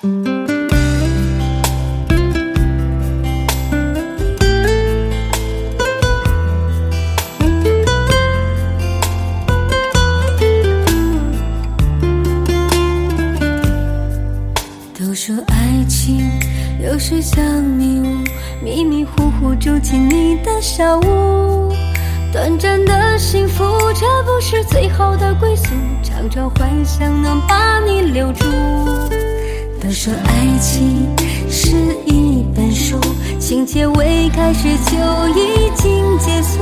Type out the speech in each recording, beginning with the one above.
都说爱情有时像迷雾，迷迷糊糊住进你的小屋。短暂的幸福，这不是最好的归宿。常常幻想能把你留住。说爱情是一本书，情节未开始就已经结束。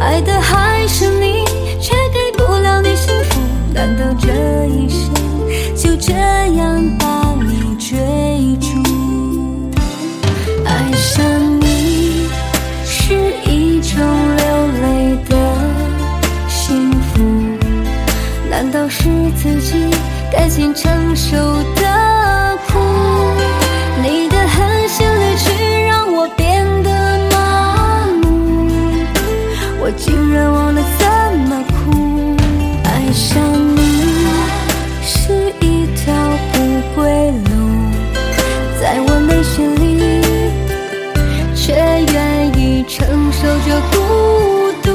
爱的还是你，却给不了你幸福。难道这一生就这样把你追逐？爱上你是一种流泪的幸福，难道是自己甘心承受忘了怎么哭。爱上你是一条不归路，在我内心里。却愿意承受着孤独。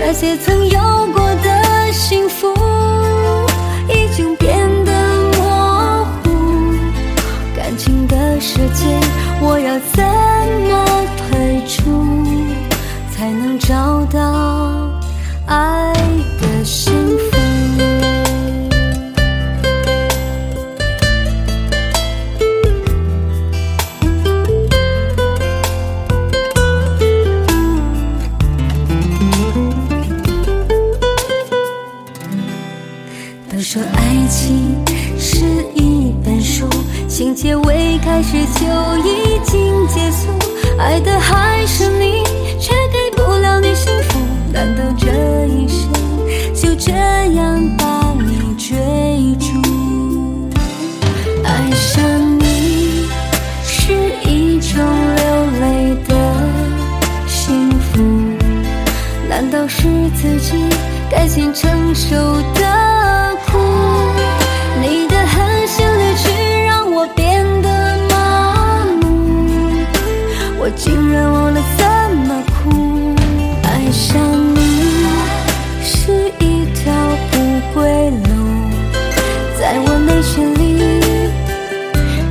那些曾有过的幸福，已经变得模糊。感情的世界，我要怎么退出，才能找到爱的幸福？都说爱情是一本书，情节未开始就已经结束。爱的还难道是自己甘心承受的苦？你的狠心离去让我变得麻木，我竟然忘了怎么哭。爱上你是一条不归路，在我内心里。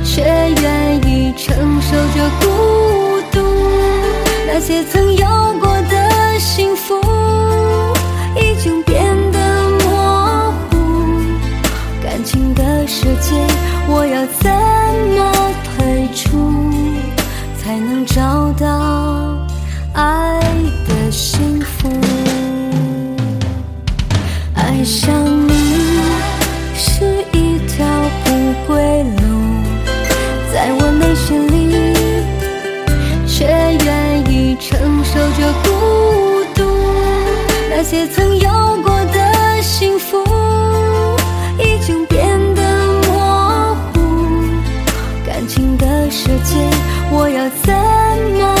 却愿意承受着孤独。那些曾有过我要怎么退出，才能找到爱的幸福？爱上你是一条不归路，在我内心里，却愿意承受着孤独。那些曾有过世界，我要怎么